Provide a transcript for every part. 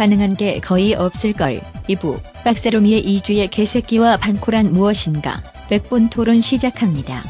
가능한 게 거의 없을걸. 2부 박세롬이의 2주의 개새끼와 반코란 무엇인가? 100분 토론 시작합니다.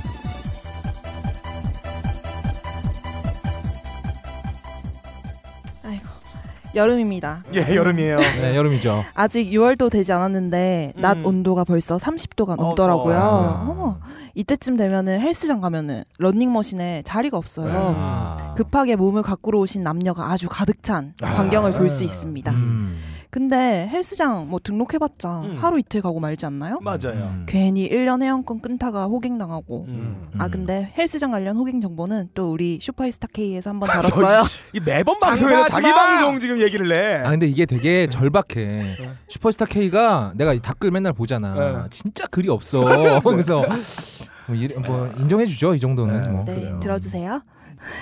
여름입니다. 예, 여름이에요. 네, 여름이죠. 아직 6월도 되지 않았는데 낮 음. 온도가 벌써 30도가 어, 넘더라고요. 더워요. 어머, 이때쯤 되면은 헬스장 가면은 런닝머신에 자리가 없어요. 아. 급하게 몸을 가꾸러 오신 남녀가 아주 가득 찬 아. 광경을 볼 수 있습니다. 음. 근데 헬스장 뭐 등록해봤자 음. 하루 이틀 가고 말지 않나요? 맞아요. 음. 괜히 1년 회원권 끊다가 호갱 당하고 음. 아 음. 근데 헬스장 관련 호갱 정보는 또 우리 슈퍼스타 K에서 한번 너 다뤘어요. 이 매번 방송에서 장사하지 자기 마! 방송 지금 얘기를 내. 아 근데 이게 되게 절박해. 슈퍼스타 K가 내가 이 댓글 맨날 보잖아. 네. 진짜 글이 없어. 그래서 뭐, 이- 뭐 인정해주죠 이 정도는. 네. 뭐. 네. 들어주세요.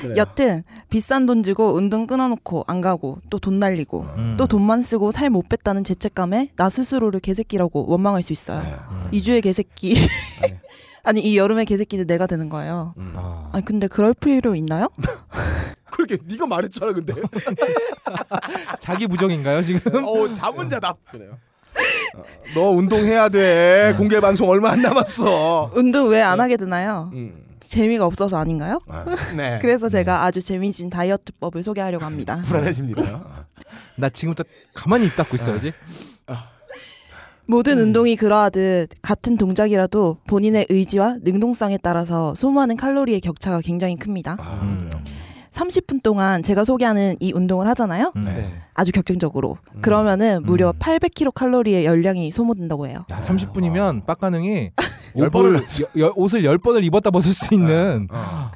그래요. 여튼 비싼 돈 주고 운동 끊어놓고 안 가고 또 돈 날리고 음. 또 돈만 쓰고 살 못 뺐다는 죄책감에 나 스스로를 개새끼라고 원망할 수 있어요. 음. 이 주의 개새끼. 아니 이 여름의 개새끼는 내가 되는 거예요. 아. 아니 근데 그럴 필요 있나요? 그렇게 네가 말했잖아 근데. 자기 부정인가요 지금? 어, 자문자답. 그래요. 어, 너 운동해야 돼. 네. 공개 방송 얼마 안 남았어. 운동 왜 안 하게 되나요? 음. 재미가 없어서 아닌가요? 네. 그래서 제가 아주 재미진 다이어트법을 소개하려고 합니다. 불안해집니까요? 나 지금부터 가만히 입 닫고 있어야지. 모든 운동이 그러하듯 같은 동작이라도 본인의 의지와 능동성에 따라서 소모하는 칼로리의 격차가 굉장히 큽니다. 음. 30분 동안 제가 소개하는 이 운동을 하잖아요. 음. 네. 아주 격정적으로. 그러면은 무려 음. 800kcal 칼로리의 열량이 소모된다고 해요. 야 30분이면 빡가능이 열 옷을 열 번을 입었다 벗을 수 있는. 어.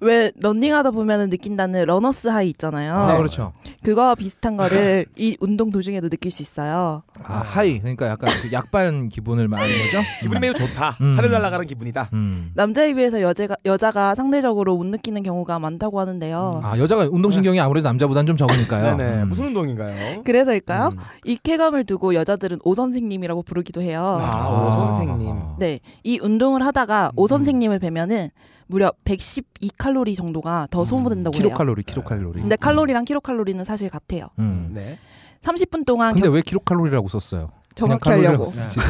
왜 런닝하다 보면은 느낀다는 runner's high 있잖아요. 아 그렇죠. 그거와 비슷한 거를 이 운동 도중에도 느낄 수 있어요. 아 high 그러니까 약간 그 약반 기분을 말하는 거죠. 기분이 매우 좋다. 음. 하늘 날아가는 기분이다. 음. 남자에 비해서 여자가 여자가 상대적으로 못 느끼는 경우가 많다고 하는데요. 아 여자가 운동 신경이 아무래도 남자보다는 좀 적으니까요. 네네. 음. 무슨 운동인가요? 그래서일까요? 음. 이 쾌감을 두고 여자들은 오 선생님이라고 부르기도 해요. 아, 오 선생님. 네, 이 운동을 하다가 음. 오 선생님을 뵈면은 무려 112칼로리 정도가 더 소모된다고 해요. 킬로칼로리, 킬로칼로리. 근데 칼로리랑 킬로칼로리는 사실 같아요. 음. 네. 30분 동안 근데 격, 왜 킬로칼로리라고 썼어요? 정확히 하려고. 쓰지. 어.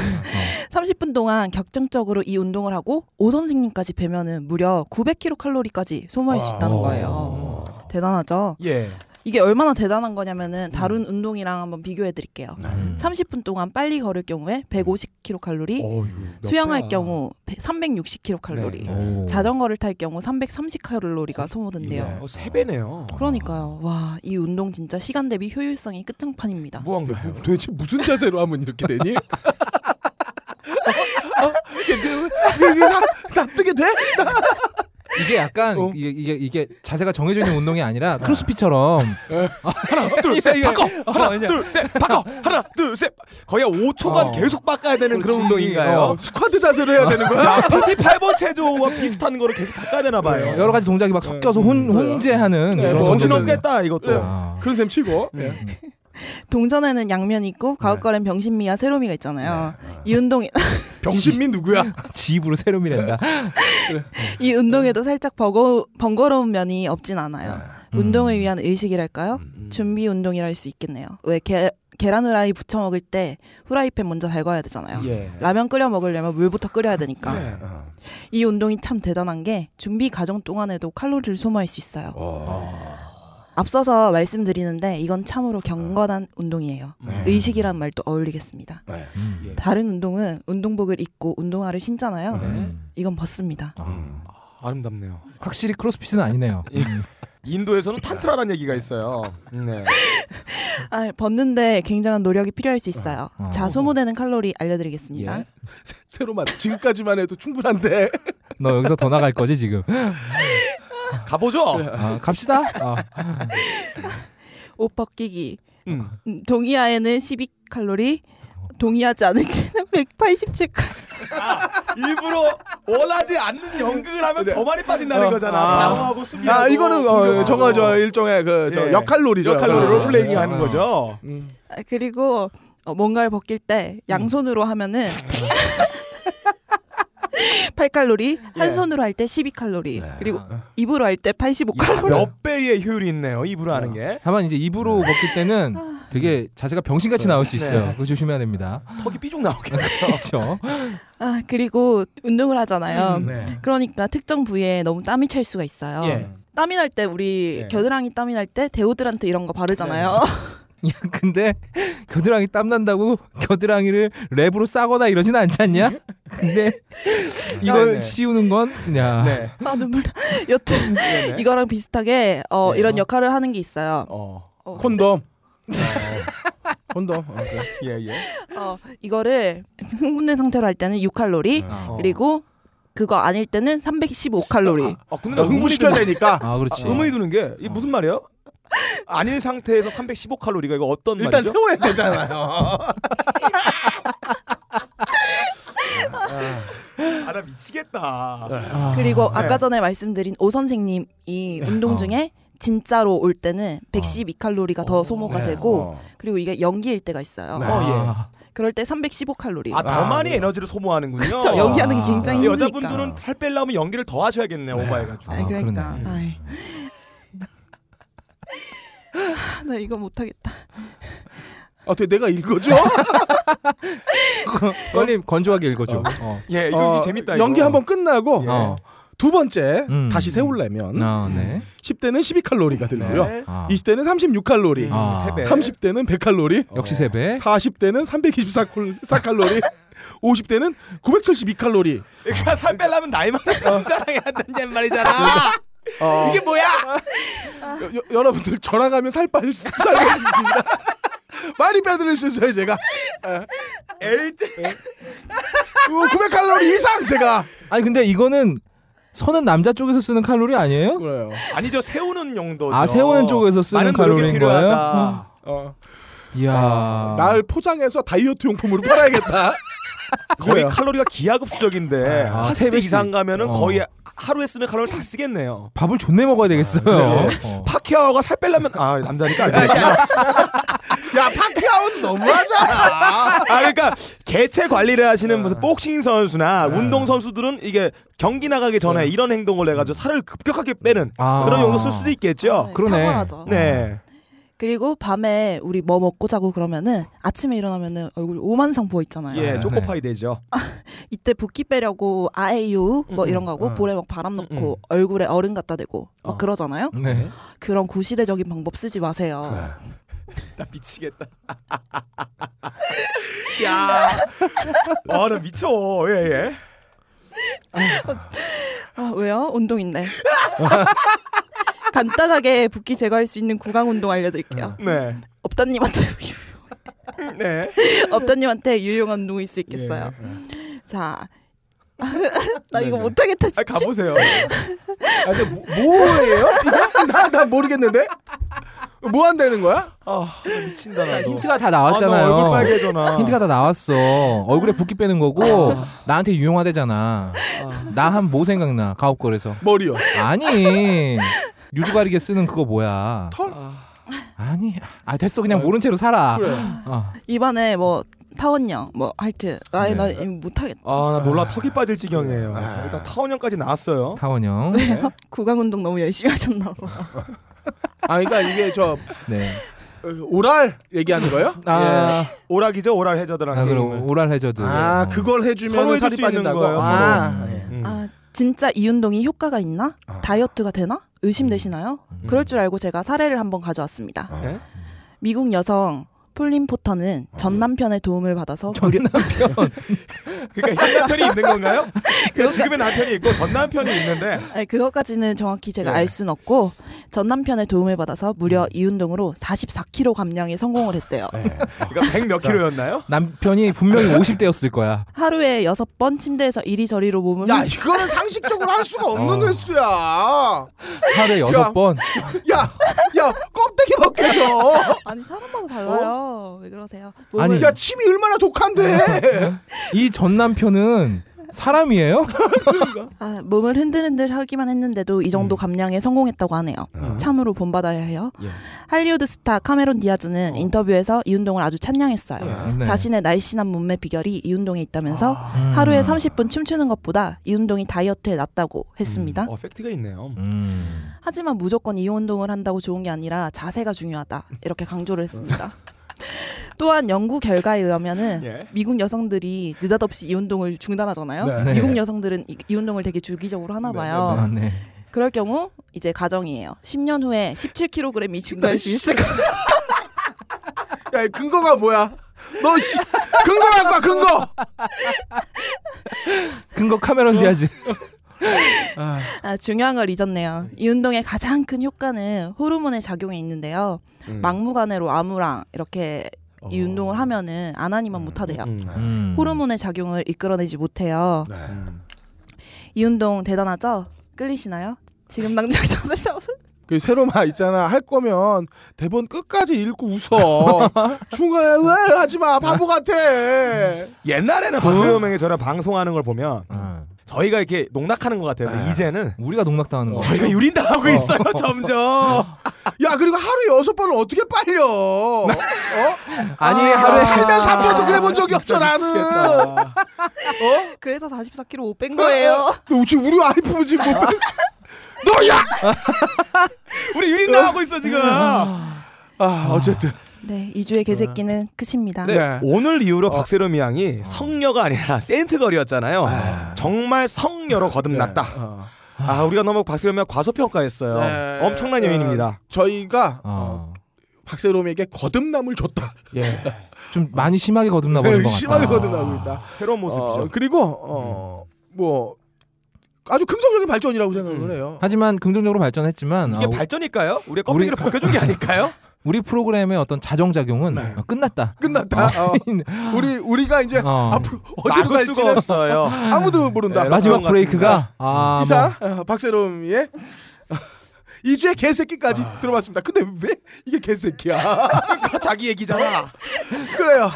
30분 동안 격정적으로 이 운동을 하고 오 선생님까지 뵈면은 무려 900킬로칼로리까지 소모할 수 있다는 거예요. 대단하죠? 예. 이게 얼마나 대단한 거냐면은 다른 운동이랑 한번 비교해 드릴게요. 음. 30분 동안 빨리 걸을 경우에 150킬로칼로리, 어휴, 몇 수영할 배야. 경우 360킬로칼로리, 네. 오. 자전거를 탈 경우 330칼로리가 소모된대요. 어, 세 배네요. 그러니까요. 와, 이 운동 진짜 시간 대비 효율성이 끝장판입니다. 무한가요? 도대체 무슨 자세로 하면 이렇게 되니? 어? 이게, 이게 납- 납득이 돼? 이게 약간 어. 이게, 이게 이게 자세가 정해져 있는 운동이 아니라 크로스핏처럼 하나, 둘, 셋, 이게- 바꿔. 하나, 어, 이제- 둘, 셋, 바꿔. 하나, 둘, 셋. 거의 한 5초간 어. 계속 바꿔야 되는 그런. 운동인가요? 어. 스쿼트 자세로 해야 되는 거야? 야, PT 8번 체조와 비슷한 거를 계속 바꿔야 되나 봐요. 여러 가지 동작이 막 섞여서 혼, 음, 혼재하는 네, 그런 뭐 정신 운동들. 없겠다 이것도. 아. 그런 셈 치고. 네. 동전에는 양면이 있고 네. 가옥걸엔 병신미와 세로미가 있잖아요. 이 운동 병신민 누구야? 지입으로 세롬이란다. 이 운동에도 살짝 버거, 번거로운 면이 없진 않아요. 음. 운동을 위한 의식이랄까요? 음. 준비 운동이라 할 수 있겠네요. 왜 게, 계란 후라이 부쳐 먹을 때 후라이팬 먼저 달궈야 되잖아요. 예. 라면 끓여 먹으려면 물부터 끓여야 되니까. 네. 어. 이 운동이 참 대단한 게 준비 과정 동안에도 칼로리를 소모할 수 있어요. 어. 앞서서 말씀드리는데 이건 참으로 경건한 운동이에요. 네. 의식이란 말도 어울리겠습니다. 음. 예. 다른 운동은 운동복을 입고 운동화를 신잖아요. 네. 음. 이건 벗습니다. 아, 아름답네요. 확실히 크로스핏은 아니네요. 음. 인도에서는 탄트라라는 얘기가 있어요. 네. 아, 벗는데 굉장한 노력이 필요할 수 있어요. 어. 자, 소모되는 칼로리 알려드리겠습니다. 예. 새로만 지금까지만 해도 충분한데. 너 여기서 더 나갈 거지 지금? 가보죠. 아, 갑시다. 아. 옷 벗기기. 음. 음, 동의하에는 12칼로리, 동의하지 않을 때는 187칼로리. 일부러 원하지 않는 연극을 하면 더 많이 빠진다는 어. 거잖아. 아. 방어하고 수비하고. 아 이거는 어. 정해져 일종의 그저 예. 역할놀이죠. 역할놀이 어. 롤플레잉 어. 하는 거죠. 음. 아, 그리고 어, 뭔가를 벗길 때 양손으로 하면은 8칼로리, 예. 한 손으로 할 때 12칼로리, 네. 그리고 입으로 할 때 85칼로리. 몇 배의 효율이 있네요. 입으로 하는 게. 다만 이제 입으로 먹을 때는 되게 자세가 병신같이 나올 수 있어요. 네. 그거 조심해야 됩니다. 턱이 삐죽 나오겠네. 그렇죠. 아, 그리고 운동을 하잖아요. 네. 그러니까 특정 부위에 너무 땀이 찰 수가 있어요. 예. 땀이 날 때 우리 예. 겨드랑이 땀이 날 때 데오드란트 이런 거 바르잖아요. 야, 근데 겨드랑이 땀 난다고 겨드랑이를 랩으로 싸거나 이러진 않지 않냐? 근데 이걸 네. 씌우는 건 야. 네. 아 눈물. 나. 여튼 네네. 이거랑 비슷하게 어, 네. 이런 역할을 하는 게 있어요. 어. 어, 콘돔. 콘돔. 어, 그래. 예, 예. 어, 이거를 흥분된 상태로 할 때는 6칼로리 어. 그리고 그거 아닐 때는 315칼로리. 아, 근데 나나 흥분시켜야 드는- 되니까 아, 그렇지. 의문이 드는 게 이게 무슨 말이에요? 아닌 상태에서 315 칼로리가 이거 어떤 일단 말이죠? 세워야 되잖아요. 아, 나 미치겠다. 아, 그리고 네. 아까 전에 말씀드린 오 선생님이 운동 어. 중에 진짜로 올 때는 112칼로리가 더 소모가 네. 되고 어. 그리고 이게 연기일 때가 있어요. 네. 어, 예. 아, 그럴 때 315칼로리. 아, 더 아, 많이 네. 에너지를 소모하는군요. 그렇죠. 연기하는 게 굉장히 이 힘드니까. 여자분들은 살 빼려면 연기를 더 하셔야겠네요. 오버해가지고. 아, 그러니까. 나 이거 못하겠다. 어떻게 내가 읽어줘? 빨리 건조하게 읽어줘. 어. 예, 이거 어, 재밌다. 이거. 연기 한번 끝나고 예. 어. 두 번째 음. 다시 세우려면 아, 네. 10대는 12칼로리가 들고요. 네. 아. 20대는 36칼로리, 아. 세 배. 30대는 100칼로리, 역시 세 배. 40대는 324칼로리, 50대는 972칼로리. 그러니까 살 빼려면 나이 많은 해야 된단 말이잖아. 어, 이게 뭐야? 여, 여, 여러분들 저랑 하면 살 빠질 수, 있습니다. 많이 빼드릴 수 있어요 제가. 에이, 900 칼로리 이상 제가. 아니 근데 이거는 선은 남자 쪽에서 쓰는 칼로리 아니에요? 그래요. 아니죠. 세우는 용도죠. 아, 세우는 쪽에서 쓰는 칼로리인 필요하다. 어, 이야. 날 포장해서 다이어트 용품으로 팔아야겠다. 거의. 칼로리가 기하급수적인데 아, 한세 10대 배씩. 이상 가면은 어. 거의 하루에 쓰는 칼로리 다 쓰겠네요. 밥을 존내 먹어야 되겠어요. 네. 어. 파키아오가 살 빼려면 아 남자니까 안 되겠구나. 야 파키아오는 너무하잖아. 아 그러니까 개체 관리를 하시는 무슨 복싱 선수나 운동 선수들은 이게 경기 나가기 전에 이런 행동을 해가지고 살을 급격하게 빼는 아. 그런 용도 쓸 수도 있겠죠. 그러네. 탁월하죠. 네. 그리고 밤에 우리 뭐 먹고 자고 그러면은 아침에 일어나면은 얼굴 오만상 부어 있잖아요. 예, 네. 초코파이 되죠. 이때 붓기 빼려고 아에이유 뭐 음, 이런 거 하고 음. 볼에 막 바람 넣고 음, 음. 얼굴에 얼음 갖다 대고 막 어. 그러잖아요. 네. 그런 구시대적인 방법 쓰지 마세요. 나 미치겠다. 야, 아 나 미쳐. 예 예. 아 왜요? 운동인데. 간단하게 붓기 제거할 수 있는 구강 운동 알려드릴게요. 네. 업다님한테 네. 업다님한테 유용한 운동이 있을 수 있어요. 자, 나 이거 네네. 못하겠다 아 진짜. 가보세요. 아, 근데 뭐, 뭐예요? 나, 나 모르겠는데? 뭐 한다는 거야? 아나 미친다 나. 힌트가 다 아, 너 나왔잖아요. 얼굴 빨개져나. 힌트가 다 나왔어. 얼굴에 붓기 빼는 거고 나한테 유용하대잖아. 나한 뭐 생각나? 가옥걸에서. 머리요. 아니. 가리개 쓰는 그거 뭐야? 털? 아니. 아 됐어. 그냥 모른 채로 살아. 그래. 어. 이번에 뭐 타원형 뭐 할트. 아이 나 네. 이거 못하겠다. 아, 나 놀라 턱이 빠질 지경이에요. 아. 일단 타원형까지 나왔어요. 타원형. 구강 운동 너무 열심히 하셨나 봐. 아, 그러니까 이게 저 네. 어, 오랄 얘기하는 거예요? 아, 오락이죠, 오락 해저드라는 아. 그럼 오랄 해저드. 아, 어. 그걸 해주면 서로 살이 수 있는 빠진다고. 거예요, 아. 예. 음. 아 진짜 이 운동이 효과가 있나? 아. 다이어트가 되나? 의심되시나요? 음. 그럴 줄 알고 제가 사례를 한번 가져왔습니다. 예? 미국 여성 폴린 포터는 전 남편의 도움을 받아서 무료 그러니까 현 남편이 있는 건가요? 그러니까 지금의 남편이 있고 전 남편이 있는데 아니, 그것까지는 정확히 제가 네. 알 수는 없고 전 남편의 도움을 받아서 무려 이 운동으로 44kg 감량에 성공을 했대요. 그러니까 100몇 킬로였나요? 남편이 분명히 50대였을 거야. 하루에 여섯 번 침대에서 이리저리로 몸을 야, 훑- 이거는 상식적으로 할 수가 없는 어. 횟수야. 하루에 여섯 번. 야, 야, 껍데기 벗겨져. 아니 사람마다 달라요. 왜 그러세요? 아니, 몸을- 야, 침이 얼마나 독한데. 이 전 남편은 사람이에요? 아, 몸을 흔들흔들 하기만 했는데도 이 정도 감량에 성공했다고 하네요. 음. 참으로 본받아야 해요. 예. 할리우드 스타 카메론 디아즈는 인터뷰에서 이 운동을 아주 찬양했어요. 네. 자신의 날씬한 몸매 비결이 이 운동에 있다면서 음. 하루에 30분 춤추는 것보다 이 운동이 다이어트에 낫다고 했습니다. 어, 팩트가 있네요. 음. 하지만 무조건 이 운동을 한다고 좋은 게 아니라 자세가 중요하다. 이렇게 강조를 했습니다. 또한 연구 결과에 의하면은 예. 미국 여성들이 느닷없이 이 운동을 중단하잖아요. 네. 네. 미국 여성들은 이, 이 운동을 되게 주기적으로 하나 네, 봐요. 아, 네. 그럴 경우 이제 가정이에요. 10년 후에 17kg이 증가할 수 있을 것 야, 이 근거가 뭐야? 너 씨, 근거 갖고 와, 근거. 근거 카메론 디아즈. 아, 아, 중요한 걸 잊었네요. 이 운동의 가장 큰 효과는 호르몬의 작용에 있는데요. 음. 막무가내로 아무랑 이렇게 이 어. 운동을 하면은 안 하니만 못하대요. 음. 음. 호르몬의 작용을 이끌어내지 못해요. 네. 음. 이 운동 대단하죠? 끌리시나요? 지금 당장 전화셔. 그 새로만 있잖아 할 거면 대본 끝까지 읽고 웃어 중간에 왜 하지 마 바보 같아 옛날에는 형이 저랑 방송하는 걸 보면 아. 저희가 이렇게 농락하는 것 같아요. 근데 네. 이제는 우리가 농락당하는 거. 저희가 유린당하고 있어요. 점점. 야 그리고 하루 여섯 번을 어떻게 빨려 어? 아니 아, 하루에 살면서 한 번도 그래 본 적이 없어 나는 미치겠다. 그래서 44kg 못 뺀 거예요. 너 지금 우리 와이프 지금 못 뺀- 너야 우리 유린당하고 있어 지금. 아 어쨌든 네, 2주의 개새끼는 끝입니다. 네. 네. 오늘 이후로 박세롬이 양이 성녀가 아니라 센트걸이었잖아요. 정말 성녀로 거듭났다. 어. 아 우리가 너무 박세롬이 양 과소평가했어요. 네. 엄청난 여인입니다. 저희가 어, 어. 박세롬에게 거듭남을 줬다 예. 좀 많이 심하게 거듭나 버린 것 같다. 심하게 거듭나고 있다 새로운 모습이죠. 어, 그리고 어, 뭐 아주 긍정적인 발전이라고 생각을 해요 하지만 긍정적으로 발전했지만 이게 아, 발전일까요? 우리 껍데기를 벗겨준 게 아닐까요? 우리 프로그램의 어떤 자정 작용은 어, 끝났다. 끝났다 어, 우리 우리가 이제 어. 앞으로 어디로 갈지는 없어요. 아무도 모른다 네, 마지막. 브레이크가 아, 이사 어, 박세롬이의 이주의 개새끼까지 아. 들어봤습니다. 근데 왜 이게 개새끼야? 자기 얘기잖아. 그래요.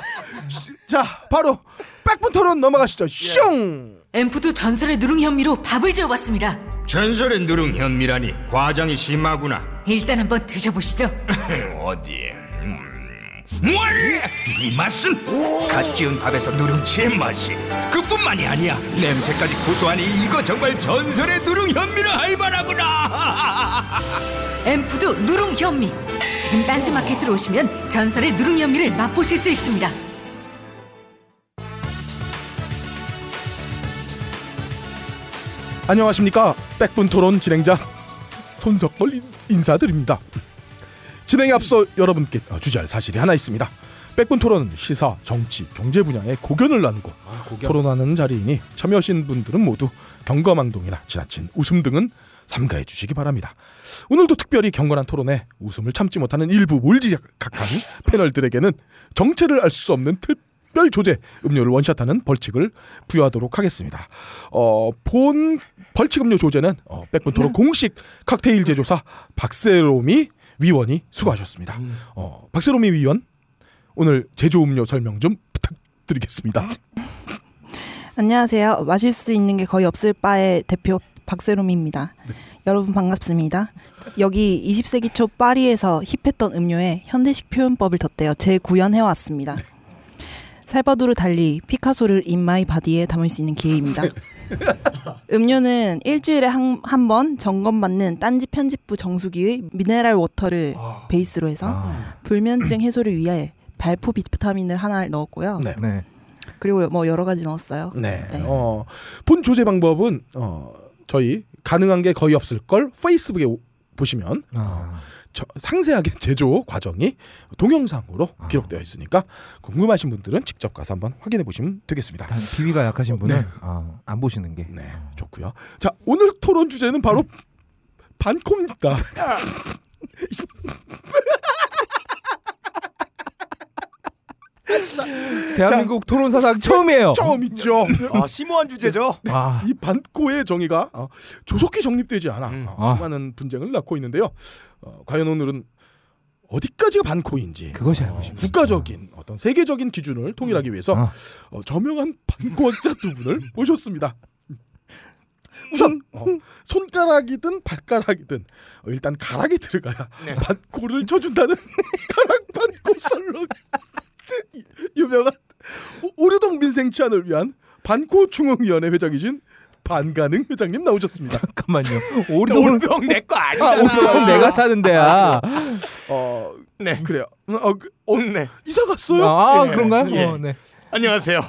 시- 자, 바로 백분 토론 넘어가시죠. 슝! 엠프도 전설의 누룽 현미로 밥을 지어봤습니다. 전설의 누룽 현미라니 과장이 심하구나. 일단 한번 드셔보시죠. 어디? 음. 뭘? 이 맛은 갓 지은 밥에서 누룽지의 맛이 그뿐만이 아니야 냄새까지 고소하니 이거 정말 전설의 누룽 현미라 할 만하구나 엠푸드 누룽 현미. 지금 딴지마켓으로 오시면 전설의 누룽 현미를 맛보실 수 있습니다. 안녕하십니까? 백분 토론 진행자 손석걸 인- 인사드립니다. 진행에 앞서 여러분께 주제할 사실이 하나 있습니다. 백분 토론 시사, 정치, 경제 분야의 고견을 나누고 토론하는 자리이니 참여하신 분들은 모두 경거망동이나 지나친 웃음 등은 삼가해 주시기 바랍니다. 오늘도 특별히 경건한 토론에 웃음을 참지 못하는 일부 몰지각한 패널들에게는 정체를 알 수 없는 특 별 조제 음료를 원샷하는 벌칙을 부여하도록 하겠습니다. 어, 본 벌칙 음료 조제는 어, 백분 토론 공식 칵테일 제조사 박세롬이 위원이 수고하셨습니다. 어, 박세롬이 위원 오늘 제조 음료 설명 좀 부탁드리겠습니다. 안녕하세요. 마실 수 있는 게 거의 없을 바의 대표 박세롬입니다. 여러분 반갑습니다. 여기 20세기 초 파리에서 힙했던 음료에 현대식 표현법을 덧대어 재구현해 왔습니다. 살바도르 달리 피카소를 in my body에 담을 수 있는 기회입니다. 음료는 일주일에 한 번 점검받는 딴지 편집부 정수기의 mineral water를 베이스로 해서 아, 불면증 해소를 위해 발포 비타민을 하나 넣었고요. 네. 네. 그리고 뭐 여러 가지 넣었어요. 네. 네. 어, 본 조제 방법은 어, 저희 가능한 게 거의 없을 걸 페이스북에 오- 보시면 아, 저- 상세하게 제조 과정이 동영상으로 아. 기록되어 있으니까 궁금하신 분들은 직접 가서 한번 확인해 보시면 되겠습니다. 단 비위가 약하신 분은 네. 아, 안 보시는 게. 네, 좋고요. 자, 오늘 토론 주제는 바로 반콤입니다. 대한민국 토론 사상 처음이에요. 처음 있죠. 아, 심오한 주제죠. 아, 이 반코의 정의가 어, 조속히 정립되지 않아 음. 어, 아. 수많은 분쟁을 낳고 있는데요. 어, 과연 오늘은 어디까지가 반코인지 그것이 알고 싶다. 국가적인 어떤 세계적인 기준을 통일하기 위해서 아. 어, 저명한 반코학자 두 분을 모셨습니다. 우선 어, 손가락이든 발가락이든 어, 일단 가락이 들어가야 네. 반코를 쳐준다는 가락 반코 설렁 유명한 오- 오류동 민생 치안을 위한 반코 중흥위원회 회장이신 반가능 회장님 나오셨습니다. 잠깐만요. 오르동 오르동 내거 아, 아니잖아. 오르동은 내가 사는 데야. 어 네. 그래요. 어, 그, 어 네. 이사 갔어요? 아, 예. 그런가요? 예. 어, 네. 안녕하세요.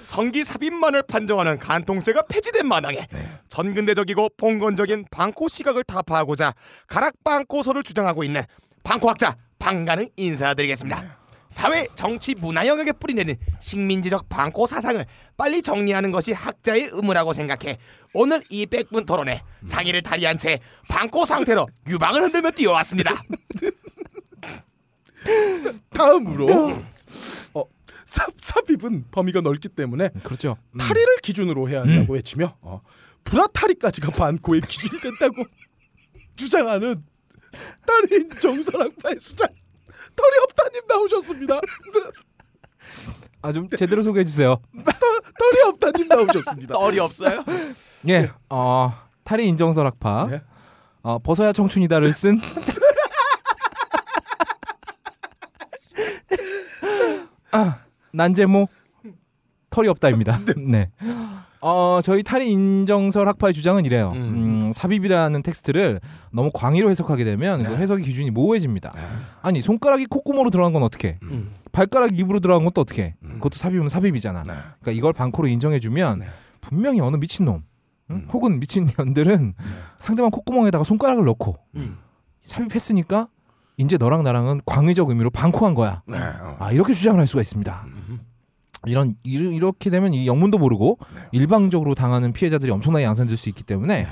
성기 삽입만을 판정하는 간통죄가 폐지된 마당에 전근대적이고 봉건적인 방코 시각을 타파하고자 가락방코서를 주장하고 있는 방코학자 방가능 인사드리겠습니다. 사회, 정치, 문화 영역에 뿌리내는 식민지적 방코 사상을 빨리 정리하는 것이 학자의 의무라고 생각해 오늘 이 백분 토론에 상의를 탈의한 채 방코 상태로 유방을 흔들며 뛰어왔습니다. 다음으로 어, 삽, 삽입은 범위가 넓기 때문에 그렇죠. 음. 탈의를 기준으로 해야 한다고 외치며 어, 불화탈의까지가 반고의 기준이 된다고 주장하는 딸인 정선학파의 수장 털이 없다님 나오셨습니다. 아, 좀 제대로 소개해 주세요. 털이 없다님 나오셨습니다. 떨이 없어요? 예. 어, 탈의 인정설 학파. 네. 어, 벗어야 청춘이다를 쓴 아, 난제모 털이 없다입니다. 네. 어, 저희 탈의 인정설 학파의 주장은 이래요. 음, 삽입이라는 텍스트를 너무 광의로 해석하게 되면 그 해석의 기준이 모호해집니다. 아니 손가락이 콧구멍으로 들어간 건 어떻게? 음. 발가락이 입으로 들어간 것도 어떻게? 그것도 삽입은 삽입이잖아. 그러니까 이걸 반코로 인정해주면 분명히 어느 미친놈 응? 혹은 미친 년들은 상대방 콧구멍에다가 손가락을 넣고 음. 삽입했으니까 이제 너랑 나랑은 광의적 의미로 반코한 거야. 네, 어. 아 이렇게 주장을 할 수가 있습니다. 이런 이- 이렇게 되면 이 영문도 모르고 일방적으로 당하는 피해자들이 엄청나게 양산될 수 있기 때문에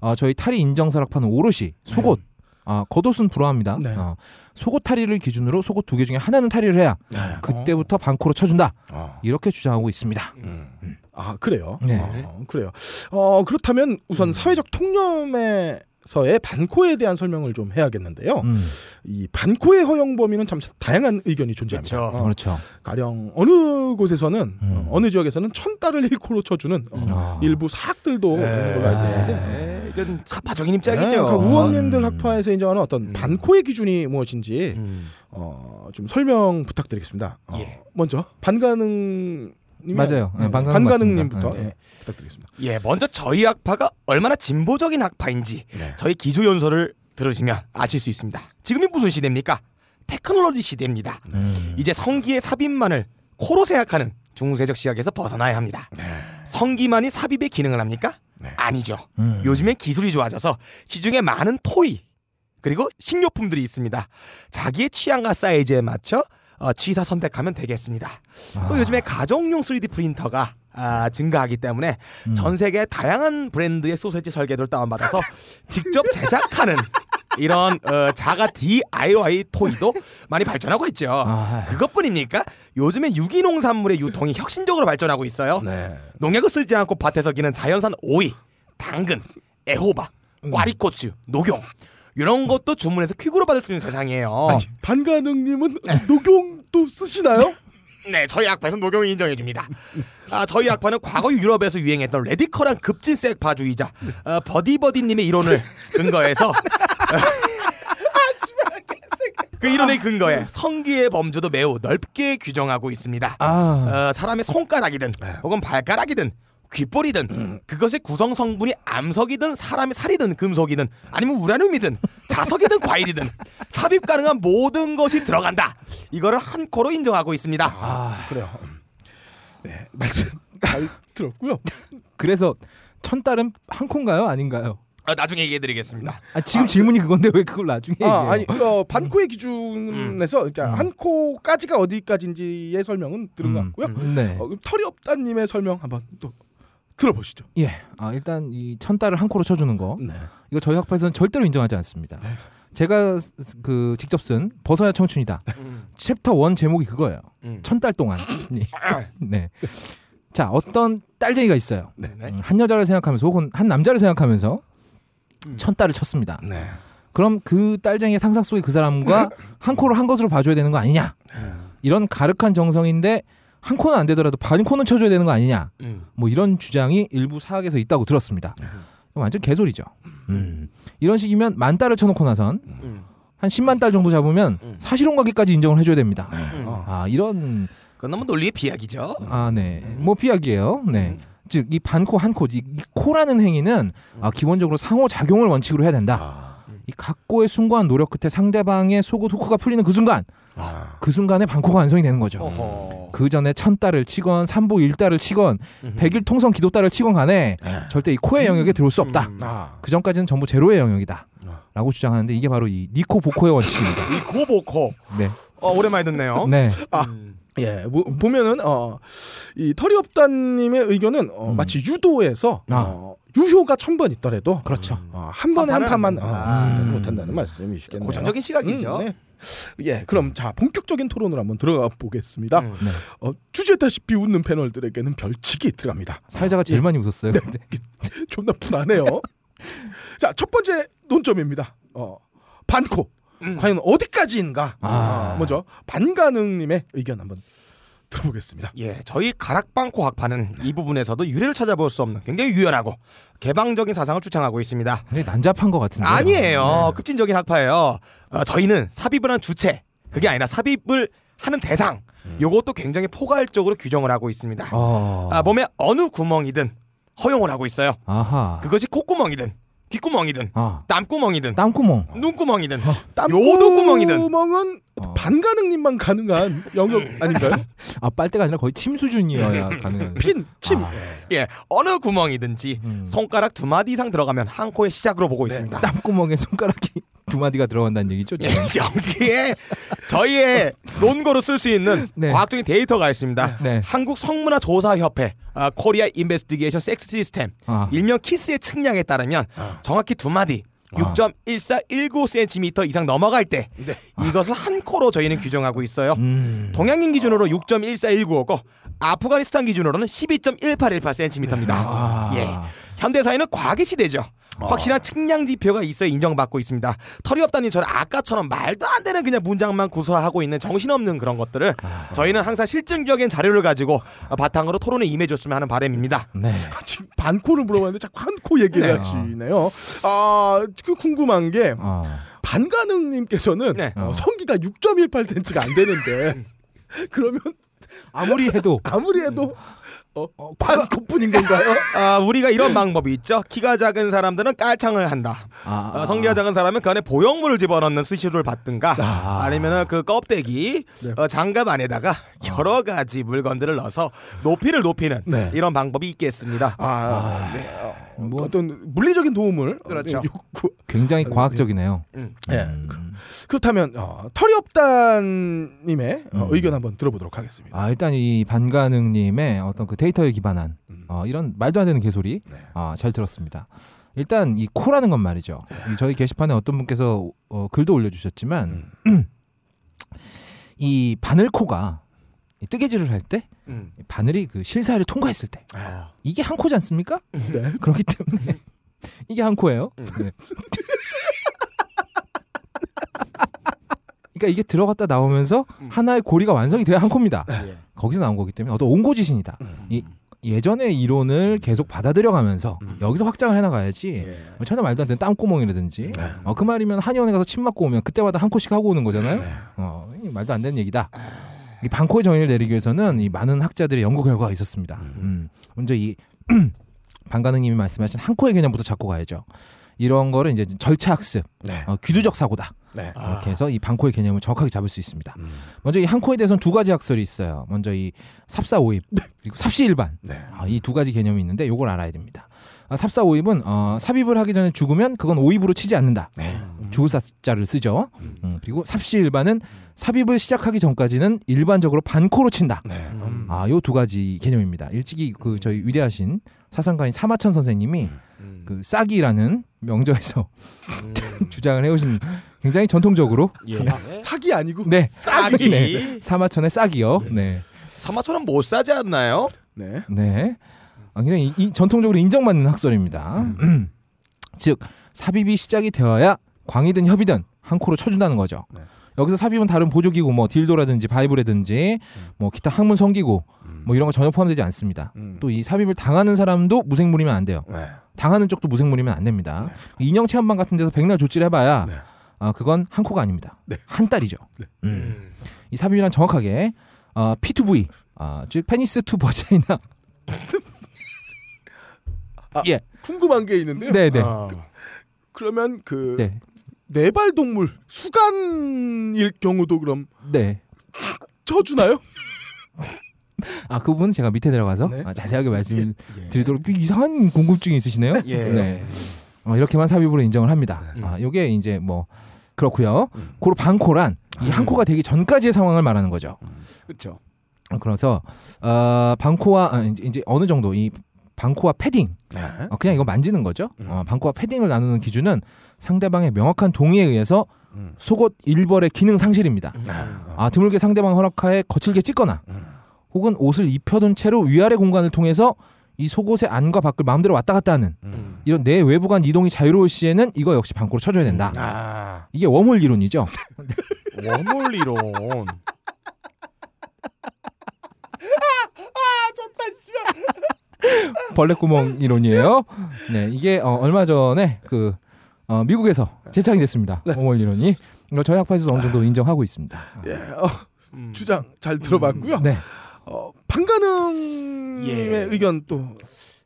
어, 저희 탈의 인정설학파는 오롯이 속옷 아 겉옷은 불허합니다. 네. 어, 속옷 탈의를 기준으로 속옷 두 개 중에 하나는 탈의를 해야 네. 그때부터 반코로 쳐준다. 어. 이렇게 주장하고 있습니다. 음. 아 그래요. 네. 어, 그래요. 어 그렇다면 우선 사회적 통념에 서의 반코에 대한 설명을 좀 해야겠는데요. 음, 이 반코의 허용 범위는 참 다양한 의견이 존재합니다. 그렇죠. 어, 그렇죠. 가령 어느 곳에서는 음. 어, 어느 지역에서는 천 달을 1코로 쳐주는 어, 아. 일부 사학들도 있는 걸로 알고 있는데 네, 이건 사파적인 네, 입장이죠. 그러니까 우원님들 음. 학파에서 인정하는 어떤 음. 반코의 기준이 무엇인지 음. 어, 좀 설명 부탁드리겠습니다. 어, 예. 먼저 반가능 님 맞아요. 네, 반가능 반가능님부터 맞습니다. 네. 예, 부탁드리겠습니다. 예, 먼저 저희 학파가 얼마나 진보적인 학파인지 네. 저희 기조 연설을 들으시면 아실 수 있습니다. 지금이 무슨 시대입니까? 테크놀로지 시대입니다. 음. 이제 성기의 삽입만을 코로 생각하는 중세적 시각에서 벗어나야 합니다. 네. 성기만이 삽입의 기능을 합니까? 아니죠. 음. 요즘엔 기술이 좋아져서 시중에 많은 토이 그리고 식료품들이 있습니다. 자기의 취향과 사이즈에 맞춰 어, 취사 선택하면 되겠습니다. 또 아. 요즘에 가정용 3D 프린터가 아, 증가하기 때문에 음. 전 세계 다양한 브랜드의 소세지 설계도를 다운받아서 직접 제작하는 이런 어, 자가 DIY 토이도 많이 발전하고 있죠. 아. 그것뿐입니까? 요즘에 유기농산물의 유통이 혁신적으로 발전하고 있어요. 네. 농약을 쓰지 않고 밭에서 기는 자연산 오이, 당근, 애호박, 음. 꽈리고추, 녹용 이런 것도 주문해서 퀵으로 받을 수 있는 세상이에요. 아니, 반가능님은 녹용도 쓰시나요? 네, 저희 학파에서 녹용을 인정해 줍니다. 아, 저희 학파는 과거 유럽에서 유행했던 레디컬한 급진 섹파주의자 어, 버디버디님의 이론을 근거해서 그 이론의 근거에 성기의 범주도 매우 넓게 규정하고 있습니다. 아. 어, 사람의 손가락이든 혹은 발가락이든 귓볼이든 그것의 구성 성분이 암석이든 사람의 살이든 금속이든 아니면 우라늄이든 자석이든 과일이든 삽입 가능한 모든 것이 들어간다. 이거를 한 코로 인정하고 있습니다. 아, 그래요. 네, 말씀 잘 들었고요. 그래서 천 달은 한 콘가요? 아닌가요? 어, 나중에 얘기해드리겠습니다. 아, 지금 질문이 그건데 왜 그걸 나중에 얘기해요? 아, 아니 어, 반코의 기준에서 그러니까 음. 한 코까지가 어디까지인지의 설명은 들은 것 음, 같고요. 음. 네. 어, 털이 없다님의 설명 한번 또 들어보시죠. 예. 아, 일단 이 천 달을 한 코로 쳐주는 거 네. 이거 저희 학파에서는 절대로 인정하지 않습니다. 제가 쓰- 그 직접 쓴 벗어야 청춘이다. 챕터 원 제목이 그거예요. 음. 천달 동안. 네. 자, 어떤 딸쟁이가 있어요. 네. 음, 한 여자를 생각하면서 혹은 한 남자를 생각하면서 음. 천 달을 쳤습니다. 네. 그럼 그 딸쟁이의 상상 속의 그 사람과 한 코를 한 것으로 봐줘야 되는 거 아니냐? 이런 가륵한 정성인데 한 코는 안 되더라도 반 코는 쳐줘야 되는 거 아니냐? 음. 뭐 이런 주장이 일부 사학에서 있다고 들었습니다. 완전 개소리죠. 음. 이런 식이면 만 달을 쳐놓고 나선 음. 한 10만 달 정도 잡으면 음. 사실혼 관계까지 인정을 해줘야 됩니다. 음. 아 이런 그건 너무 논리의 비약이죠. 아 네. 뭐 비약이에요. 네. 즉 이 반코 한코 이, 이 코라는 행위는 아, 기본적으로 상호 작용을 원칙으로 해야 된다. 이 각고의 숭고한 노력 끝에 상대방의 속옷 후크가 풀리는 그 순간 그 순간에 반코가 완성이 되는 거죠. 어허. 그 전에 천 달을 치건 삼보 일달을 치건 백일 통성 기도달을 치건 간에 절대 이 코의 영역에 들어올 수 없다. 아. 그 전까지는 전부 제로의 영역이다. 라고 주장하는데 이게 바로 이 니코 보코의 원칙입니다. 이코 보코. 네. 어, 오랜만에 듣네요. 네. 아. 예, 뭐, 보면은 어이 털이 없다님의 의견은 어, 음. 마치 유도에서 아. 어, 유효가 천 번 있더라도 그렇죠. 어, 한 번에 한한 판만 어, 안 된다. 못한다는 말씀이시겠네요. 고전적인 시각이죠. 음, 네. 예, 그럼 자 본격적인 토론으로 한번 들어가 보겠습니다. 음. 네. 어, 주제다시피 웃는 패널들에게는 별칙이 들어갑니다. 사회자가 제일 많이 웃었어요. 근데. 존나 불안해요. 자, 첫 번째 논점입니다. 어, 반코. 과연 어디까지인가? 아. 어, 먼저 반가능님의 의견 한번 들어보겠습니다. 예, 저희 가락방코 학파는 이 부분에서도 유래를 찾아볼 수 없는 굉장히 유연하고 개방적인 사상을 주창하고 있습니다. 굉장히 난잡한 것 같은데. 아니에요. 급진적인 학파예요. 어, 저희는 삽입을 한 주체, 그게 아니라 삽입을 하는 대상, 요것도 굉장히 포괄적으로 규정을 하고 있습니다. 어. 아, 몸에 어느 구멍이든 허용을 하고 있어요. 아하. 그것이 콧구멍이든 귓구멍이든 아. 땀구멍이든 땀구멍. 눈구멍이든 땀 요도 구멍이든 구멍은 어. 반가능님만 가능한 영역 아닌가요? 아 빨대가 아니라 거의 침 수준이어야 가능한. 핀, 침. 아. 예 어느 구멍이든지 음. 손가락 두 마디 이상 들어가면 한 코의 시작으로 보고 있습니다. 땀구멍에 손가락이 두 마디가 들어간다는 얘기죠. 예? 여기에 저희의 논거로 쓸 수 있는 네. 과학적인 데이터가 있습니다. 네. 한국 성문화 조사 협회 아, Korea Investigation Sex System 아. 일명 KISS의 측량에 따르면 정확히 두 마디 아. 6.1419cm 이상 넘어갈 때 이것을 한 코로 저희는 규정하고 있어요. 음. 동양인 기준으로 6.1419고 아프가니스탄 기준으로는 12.1818cm입니다. 아. 예. 현대 사회는 과학의 시대죠. 확실한 측량 지표가 있어 인정받고 있습니다. 털이 없다니 저는 아까처럼 말도 안 되는 그냥 문장만 구사하고 있는 정신없는 그런 것들을 저희는 항상 실증적인 자료를 가지고 바탕으로 토론에 임해줬으면 하는 바람입니다. 네. 지금 반코를 물어봤는데 자꾸 한코 얘기를 네. 하시네요. 아, 그 궁금한 게 아. 반가능님께서는 네. 어, 성기가 6.18cm가 안 되는데 그러면 아무리 해도 아무리 해도 어, 반코뿐인 건가요? 아, 우리가 이런 방법이 있죠. 키가 작은 사람들은 깔창을 한다. 아, 어, 성기가 작은 사람은 그 안에 보형물을 집어넣는 수시로를 받든가 아. 아니면은 그 껍데기 네. 어, 장갑 안에다가 여러 가지 물건들을 넣어서 높이를 높이는 네. 이런 방법이 있겠습니다. 아, 네. 어, 뭐 어떤 물리적인 도움을 그렇죠. 어, 네, 요구. 굉장히 과학적이네요. 음. 예. 음. 그렇다면 어, 털이 없다님의 어, 음. 의견 한번 들어보도록 하겠습니다. 아 일단 이 반가능님의 어떤 그 데이터에 기반한 음. 어, 이런 말도 안 되는 개소리 네. 아, 잘 들었습니다. 일단 이 코라는 건 말이죠. 이 저희 게시판에 어떤 분께서 어, 글도 올려주셨지만 이 바늘코가 이 뜨개질을 할때 음. 바늘이 그 실사를 통과했을 때 아. 이게 한 코지 않습니까? 네. 그렇기 때문에 이게 한 코예요. 음. 네. 그러니까 이게 들어갔다 나오면서 음. 하나의 고리가 완성이 돼야 한 코입니다. 예. 거기서 나온 거기 때문에 어떤 온고지신이다. 이 예전의 이론을 계속 받아들여가면서 음. 여기서 확장을 해나가야지 예. 뭐 전혀 말도 안 되는 땀구멍이라든지 네. 어, 그 말이면 한의원에 가서 침 맞고 오면 그때마다 한 코씩 하고 오는 거잖아요. 네. 어, 이 말도 안 되는 얘기다. 이 방코의 정의를 내리기 위해서는 이 많은 학자들의 연구 결과가 있었습니다. 음. 먼저 이 방가능님이 말씀하신 한 코의 개념부터 잡고 가야죠. 이런 거를 이제 절차 학습, 네. 어, 귀두적 사고다. 네. 이렇게 해서 이 방코의 개념을 정확하게 잡을 수 있습니다. 음. 먼저 이 한 코에 대해서는 두 가지 학설이 있어요. 먼저 이 삽사오입 그리고 삽시일반 네. 아, 이두 가지 개념이 있는데 요걸 알아야 됩니다. 아, 삽사오입은 어, 삽입을 하기 전에 죽으면 그건 오입으로 치지 않는다. 네. 죽을 사자를 쓰죠. 음, 그리고 삽시일반은 삽입을 시작하기 전까지는 일반적으로 반코로 친다. 네. 음. 아, 요 두 가지 개념입니다. 일찍이 그 저희 위대하신 사상가인 사마천 선생님이 음. 그 싹이라는 명저에서 음. 주장을 해오신 굉장히 전통적으로 예. 사기 아니고 네 싹이. 네. 사마천의 싹이요. 네. 사마처럼 못 사지 않나요? 네. 네. 아, 굉장히 이- 이 전통적으로 인정받는 학설입니다. 음. 즉 삽입이 시작이 되어야 광이든 협이든 한 코로 쳐준다는 거죠. 네. 여기서 삽입은 다른 보조기구 뭐 딜도라든지 바이브라든지 뭐 기타 항문 성기구 뭐 이런 거 전혀 포함되지 않습니다. 음. 또이 삽입을 당하는 사람도 무생물이면 안 돼요. 네. 당하는 쪽도 무생물이면 안 됩니다. 인형 체험관 같은 데서 백날 조치를 해봐야 네. 아 그건 한 코가 아닙니다. 네. 한 딸이죠. 네. 음. 이 삽입이란 정확하게 어, P2V 아, 즉 penis to vagina 아, 예, 궁금한 게 있는데요. 네, 네, 어. 그러면 그 네, 네발 동물 수간일 경우도 그럼 네. 쳐주나요? 아, 그 부분은 제가 밑에 내려가서 네. 아, 자세하게 말씀을 예. 드리도록 이상한 궁금증이 있으시네요. 예. 네. 어, 이렇게만 삽입으로 인정을 합니다. 음. 아, 요게 이제 뭐 그렇고요. 음. 고로 반코란 이 한 코가 되기 전까지의 상황을 말하는 거죠. 그렇죠. 어, 그래서 어, 방코와 아, 이제, 이제 어느 정도 이 방코와 패딩 네. 어, 그냥 이거 만지는 거죠. 음. 어, 방코와 패딩을 나누는 기준은 상대방의 명확한 동의에 의해서 음. 속옷 일벌의 기능 상실입니다. 아, 아 드물게 상대방 허락하에 거칠게 찢거나 음. 혹은 옷을 입혀둔 채로 위아래 공간을 통해서 이 속옷의 안과 밖을 마음대로 왔다 갔다 하는 음. 이런 내 외부 간 이동이 자유로울 시에는 이거 역시 방코로 쳐줘야 된다. 아. 이게 웜홀 이론이죠. 원홀 이론. 벌레구멍 이론이에요. 네, 이게 어, 얼마 전에 그 어, 미국에서 제착이 됐습니다. 웜홀 이론이 이거 저희 학파에서도 어느 정도 인정하고 있습니다. 예, 어, 음. 주장 잘 들어봤고요. 네, 어, 판가능의 예. 의견 또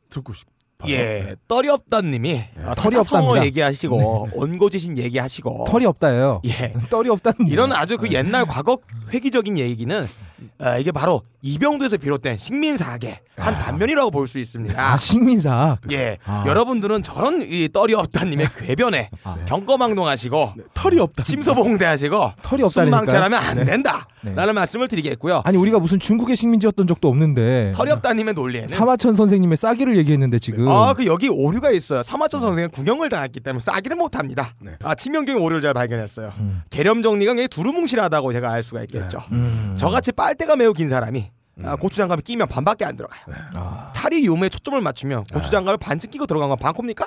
듣고 싶어요. 예, 떨이 없다님이 아, 털이 털이 성어 없답니다. 얘기하시고 원고지신 얘기하시고 털이 없다예요. 예. 떨이 없다는 이런? 아주 그 옛날 과거 회기적인 얘기는 아, 이게 바로 이병도에서 비롯된 식민사학의 한 단면이라고 볼 수 있습니다. 아 식민사. 예, 아. 여러분들은 저런 이 떨이 없다님의 궤변에 아, 경거망동하시고 네, 털이 없다. 침소봉대하시고 털이 없다니까요. 순망찰하면 안 된다. 네. 라는 말씀을 드리겠고요. 아니 우리가 무슨 중국의 식민지였던 적도 없는데 털이 없다님의 논리에는 사마천 선생님의 싸기를 얘기했는데 지금 아, 그 여기 오류가 있어요. 사마천 선생은 구경을 당했기 때문에 싸기를 못 합니다. 네. 아, 치명적인 오류를 잘 발견했어요. 음. 개념 정리가 굉장히 두루뭉실하다고 제가 알 수가 있겠죠. 음. 저같이 빨대가 매우 긴 사람이 아, 고추장갑이 끼면 반밖에 안 들어가요. 아, 탈이 유무에 초점을 맞추면 고추장갑을 반쯤 끼고 들어간 건 반컵니까?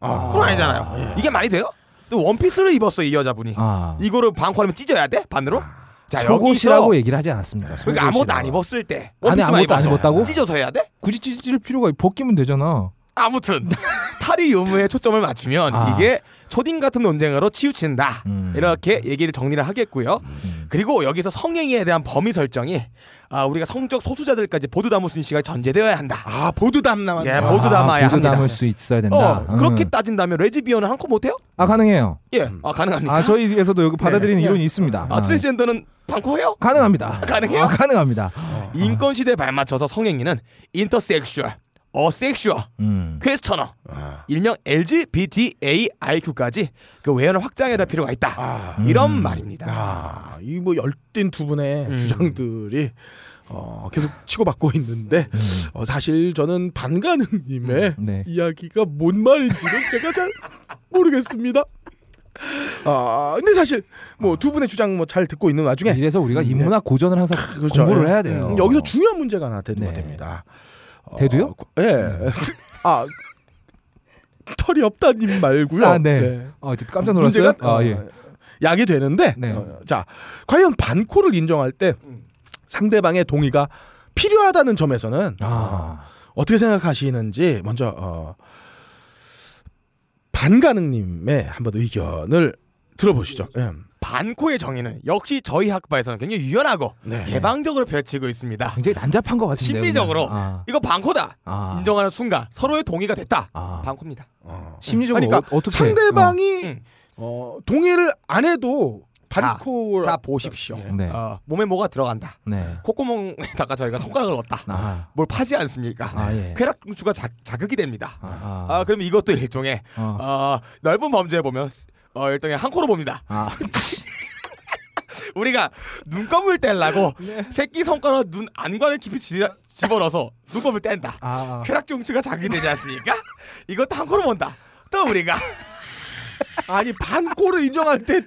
아. 그건 아니잖아요. 이게 말이 돼요? 또 원피스를 입었어 이 여자분이. 아. 이거를 반컵하면 찢어야 돼? 반으로? 자 속옷이라고 얘기를 하지 않았습니까? 그러니까 아무것도. 안 입었을 때 안에 원피스만 아무것도 안 입었어. 입었다고? 찢어서 해야 돼? 굳이 찢을 필요가 벗기면 되잖아. 아무튼 탈이 유무에 초점을 맞추면 아. 이게 초딩 같은 논쟁으로 치우친다 음. 이렇게 얘기를 정리를 하겠고요. 그리고 여기서 성행위에 대한 범위 설정이 아, 우리가 성적 소수자들까지 보도 담을 수 있는 시간이 전제되어야 한다. 아 보드담 남았. 예, 보도 담아야 보드 합니다. 담을 수 있어야 된다. 어, 그렇게 음. 따진다면 레즈비언은 한코 못해요? 아 가능해요. 예, 아 가능합니까? 아 저희에서도 여기 받아들이는 네. 이론이 있습니다. 아, 트랜스젠더는 반코 해요? 가능합니다. 가능해요? 아, 가능합니다. 인권 시대에 발맞춰서 성행위는 intersexual, asexual, 음. questioner, 아. 일명 LGBTAIQ까지 그 외연을 확장해야 될 필요가 있다. 아. 이런 음. 말입니다. 아, 이뭐 열띤 두 분의 음. 주장들이 어, 계속 치고받고 있는데 음. 어, 사실 저는 반가능님의 네. 이야기가 뭔 말인지는 제가 잘 모르겠습니다. 아 근데 사실 뭐 두 분의 주장 뭐 잘 듣고 있는 와중에 이래서 우리가 인문학 고전을 항상 그렇죠. 공부를 예. 해야 돼요. 음, 여기서 중요한 문제가 하나 되는 네. 됩니다. 어, 대두요? 예. 아 털이 없다님 말고요. 아, 네. 아, 깜짝 놀랐어요. 문제가 아, 어, 예. 약이 되는데 네. 어, 자 과연 반코를 인정할 때 음. 상대방의 동의가 필요하다는 점에서는 아. 어떻게 생각하시는지 먼저 어, 반가능님의 한번 의견을 들어보시죠. 예. 반코의 정의는 역시 저희 학파에서는 굉장히 유연하고 네. 개방적으로 펼치고 있습니다. 굉장히 난잡한 것 같은데. 심리적으로 아. 이거 반코다 아. 인정하는 순간 서로의 동의가 됐다. 아. 반코입니다. 어. 심리적으로 그러니까 어, 어떻게 상대방이 음. 어, 동의를 안 해도 반코 자 보십시오. 어. 네. 어, 몸에 뭐가 들어간다. 네. 콧구멍에다가 저희가 손가락을 넣었다. 아. 뭘 파지 않습니까? 아, 예. 쾌락 중추가 자, 자극이 됩니다. 아. 아, 그럼 이것도 일종의 어. 어, 넓은 범주에 보면 어, 일종의 한 코로 봅니다. 아. 우리가 눈꺼풀 떼려고 네. 새끼 손가락 눈 안관을 깊이 지- 집어넣어서 눈꺼풀 뗀다. 아. 쾌락중추가 자극이 되지 않습니까? 이것도 한 코로 본다. 또 우리가 아니 반코를 인정할 때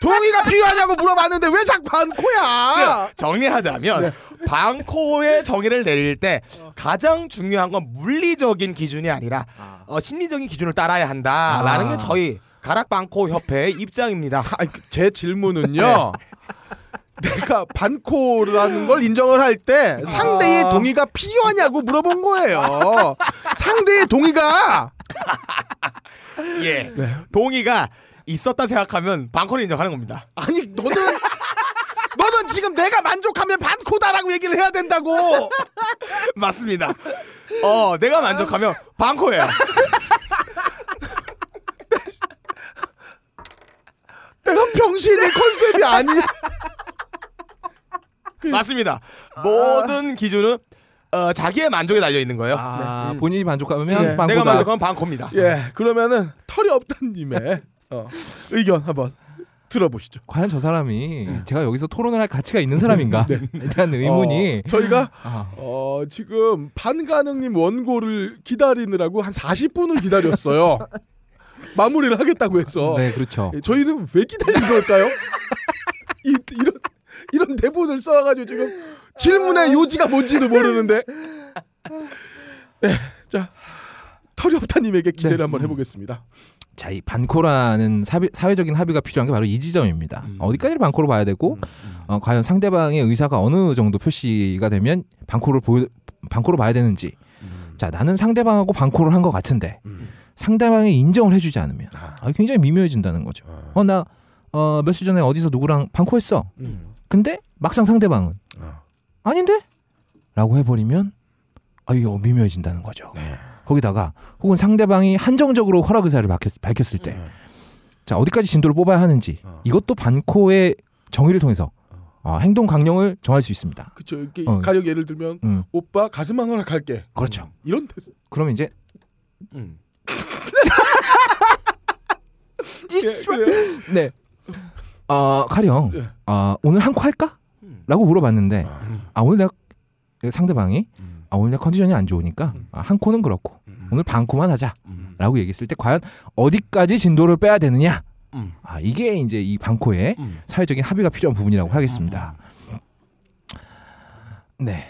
동의가 필요하냐고 물어봤는데 왜 자꾸 반코야? 즉, 정리하자면 반코의 정의를 내릴 때 가장 중요한 건 물리적인 기준이 아니라 어, 심리적인 기준을 따라야 한다라는 아. 게 저희 가락방코 협회의 입장입니다. 아니, 그제 질문은요. 내가 반코라는 걸 인정을 할 때 상대의 동의가 필요하냐고 물어본 거예요. 상대의 동의가 예. 동의가 있었다 생각하면 방코를 인정하는 겁니다. 아니 너는 너는 지금 내가 만족하면 반코다라고 얘기를 해야 된다고. 맞습니다. 어, 내가 만족하면 방코예요. 내가 병신의 컨셉이 아니. 맞습니다. 모든 기준은 어, 자기의 만족에 달려 있는 거예요. 아, 본인이 만족하면 네. 빵코다. 내가 만족하면 방코입니다. 예, 그러면은 털이 없다님의 어, 의견 한번 들어보시죠. 과연 저 사람이 제가 여기서 토론을 할 가치가 있는 사람인가? 에 대한 의문이 어, 저희가 아, 어, 지금 반가능님 원고를 기다리느라고 한 40분을 기다렸어요. 마무리를 하겠다고 해서 네 그렇죠. 예, 저희는 왜 기다린 걸까요? 이, 이런 이런 대본을 써가지고 지금 질문의 요지가 뭔지도 모르는데. 네, 자 털이 없다님에게 기대를 네. 한번 해보겠습니다. 자, 이 반코라는 사회, 사회적인 합의가 필요한 게 바로 이 지점입니다. 어디까지를 반코로 봐야 되고, 어, 과연 상대방의 의사가 어느 정도 표시가 되면 반코를 보여, 반코로 봐야 되는지. 자, 나는 상대방하고 반코를 한 것 같은데, 상대방이 인정을 해주지 않으면, 아, 굉장히 미묘해진다는 거죠. 어, 나, 어, 며칠 전에 어디서 누구랑 반코했어. 근데 막상 상대방은, 아닌데? 라고 해버리면, 아, 이거 미묘해진다는 거죠. 거기다가 혹은 상대방이 한정적으로 허락 의사를 밝혔, 밝혔을 때, 자 어디까지 진도를 뽑아야 하는지 이것도 반코의 정의를 통해서 어, 행동 강령을 정할 수 있습니다. 그쵸 이렇게 어. 가령 예를 들면 음, 오빠 가슴 하나 갈게. 그렇죠. 이런 데서 그러면 이제 음. 예, 그래요. 네, 어, 가령 예. 어, 오늘 한 코 할까? 라고 물어봤는데 아 오늘 내가 상대방이 아 오늘 내 컨디션이 안 좋으니까 아, 한 코는 그렇고 오늘 반 코만 하자라고 얘기했을 때 과연 어디까지 진도를 빼야 되느냐? 음. 아 이게 이제 이 반코의 음. 사회적인 합의가 필요한 부분이라고 하겠습니다. 네.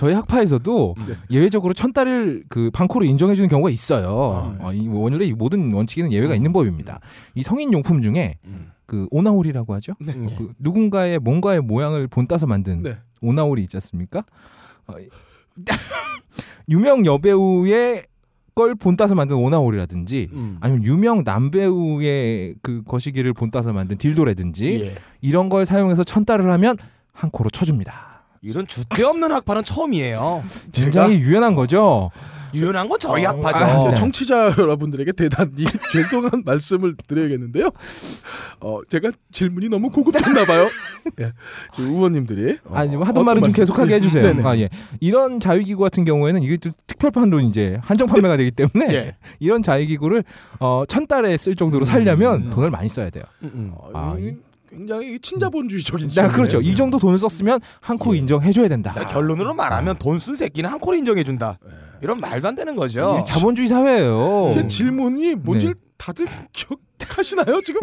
저, 저희 학파에서도 예외적으로 천달을 그 반코로 인정해 주는 경우가 있어요. 어, 이 원래 이 모든 원칙에는 예외가 있는 법입니다. 이 성인 용품 중에 그 오나홀이라고 하죠. 그 누군가의 뭔가의 모양을 본따서 만든 네. 오나홀이 있지 않습니까? 어, 이- 유명 여배우의 걸 본따서 만든 오나홀이라든지 음. 아니면 유명 남배우의 그 거시기를 본따서 만든 딜도라든지 예. 이런 걸 사용해서 천달을 하면 한 코로 쳐줍니다. 이런 주대 없는 학파는 처음이에요. 굉장히 유연한 거죠. 유연한 건 저희 아, 학파죠. 이제 네. 청취자 여러분들에게 대단히 죄송한 말씀을 드려야겠는데요. 어, 제가 질문이 너무 고급졌나 봐요. 예. 지금 의원님들이 어, 아니 뭐 하던 말은 좀 계속하게 해주세요. 네네. 아, 예. 이런 자위기구 같은 경우에는 이게 또 특별판로 이제 한정 판매가 되기 때문에 예. 이런 자위기구를 어, 천 달에 쓸 정도로 살려면 음. 돈을 많이 써야 돼요. 음, 어, 아, 이- 굉장히 친자본주의적인 자, 그렇죠. 이 정도 돈을 썼으면 한코 인정해줘야 된다. 음. 결론으로 말하면 돈 쓴 새끼는 한 코를 인정해준다. 이런 말도 안 되는 거죠. 이게 자본주의 사회예요. 제 질문이 뭔지 네. 다들 기억하시나요 지금?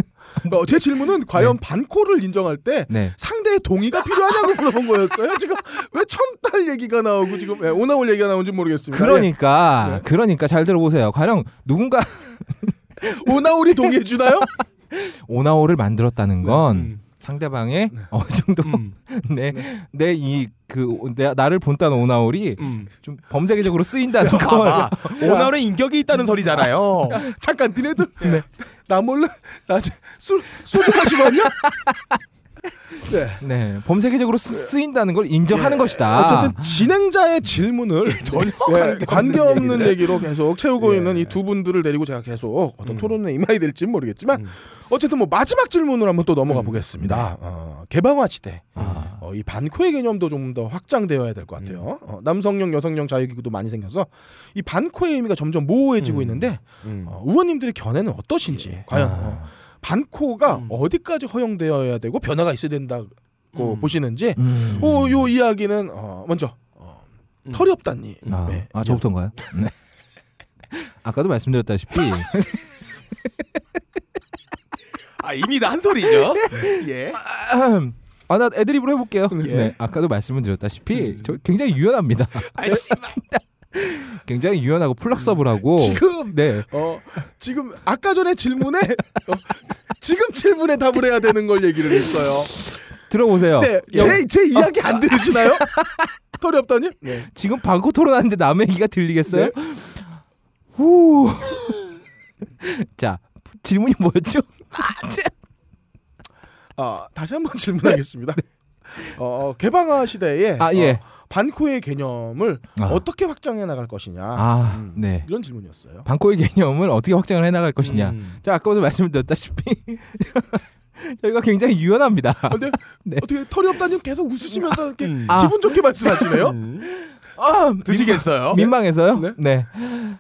어, 제 질문은 과연 반코를 인정할 때 네. 상대의 동의가 필요하냐고 물어본 거였어요. 지금 왜 천달 얘기가 나오고 지금 왜 오나올 얘기가 나온지 모르겠습니다. 그러니까 네. 그러니까 잘 들어보세요. 가령 누군가 예. 오나올이 동의해 주나요? 오나오를 만들었다는 건 음. 상대방의 어느 정도 음. 내내이그 나를 본딴 오나올이 음. 좀 범세계적으로 쓰인다는 걸 봐봐. 오나울은 인격이 있다는 소리잖아요. 잠깐 니네들 나 몰래 나술 소주 마시고 왔냐? 네. 네, 범세계적으로 쓰, 쓰인다는 걸 인정하는 것이다. 어쨌든 진행자의 질문을 전혀 예, 관계없는 관계없는 얘기를. 얘기로 계속 채우고 예. 있는 이 두 분들을 데리고 제가 계속 어떤 음. 토론에 임하게 될지는 모르겠지만 음. 어쨌든 뭐 마지막 질문으로 한번 또 넘어가 음. 보겠습니다. 어, 개방화 시대 아, 어, 이 반코의 개념도 좀 더 확장되어야 될 것 같아요. 어, 남성용, 여성용 자유기구도 많이 생겨서 이 반코의 의미가 점점 모호해지고 음. 있는데 음. 어, 의원님들의 견해는 어떠신지 과연 어, 반코가 음. 어디까지 허용되어야 되고 변화가 있어야 된다고 음. 보시는지 음. 어, 요 이야기는 어, 먼저 어, 음. 털이 없다니. 아, 네. 아 저부터인가요? 네. 아까도 말씀드렸다시피 아 이미 다한 소리죠. 예. 아나 애드립으로 해볼게요. 예. 네, 아까도 말씀을 드렸다시피 저 굉장히 유연합니다. 아 씨발. 굉장히 유연하고 플렉서블하고 지금 네. 어 지금 아까 전에 질문에 어, 지금 질문에 답을 해야 되는 걸 얘기를 했어요. 들어보세요. 네, 제, 제 이야기 안 들으시나요? 털이 없다니? 네. 지금 방코 토론하는데 남의 얘기가 들리겠어요? 네. 후. 자, 질문이 뭐였죠? 아, 다시 한번 질문하겠습니다. 어, 개방화 시대에 아, 예. 어, 반코의 개념을 아. 어떻게 확장해 나갈 것이냐 아, 음, 네. 이런 질문이었어요. 방코의 개념을 어떻게 확장을 해 나갈 것이냐. 음. 자, 아까도 말씀드렸다시피 저희가 굉장히 유연합니다. 아, 근데 네. 어떻게 털이 없다님 계속 웃으시면서 이렇게 음. 아. 기분 좋게 말씀하시네요. 아, 드시겠어요? 민망 해서요? 네. 네.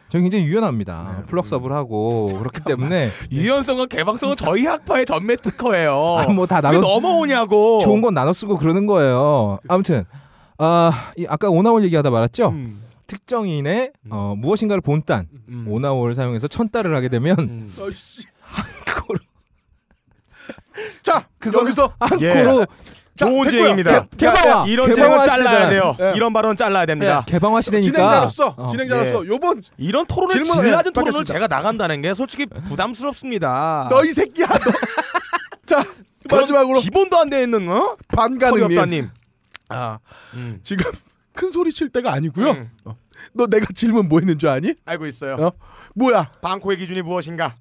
저희 굉장히 유연합니다. 플럭서블 하고 그렇기 때문에 유연성과 개방성은 저희 학파의 전매 특허예요. 아, 뭐다 왜 나눠 넘어오냐고. 좋은 건 나눠 쓰고 그러는 거예요. 아무튼 아, 이 아까 오나홀 얘기하다 말았죠. 음. 특정인의 어, 무엇인가를 본딴 음. 오나홀을 사용해서 천 달을 하게 되면 음. 그거로 자, 그거- 여기서 한코로. 진행입니다. 개- 개방화 이런 개방화 잘라야. 돼요. 네. 이런 발언 잘라야 됩니다. 개방화 시대니까 진행자로서 어, 진행자로서 요번 이런 토론을 질문- 토론을 받겠습니다. 제가 나간다는 게 솔직히 부담스럽습니다. 너 이 새끼야. 너. 자, 마지막으로 기본도 안 돼 있는 어? 반가능님. 아, 음. 지금 큰 소리 칠 때가 아니고요. 음. 너 내가 질문 뭐 했는 줄 아니? 알고 있어요. 어? 뭐야? 방코의 기준이 무엇인가?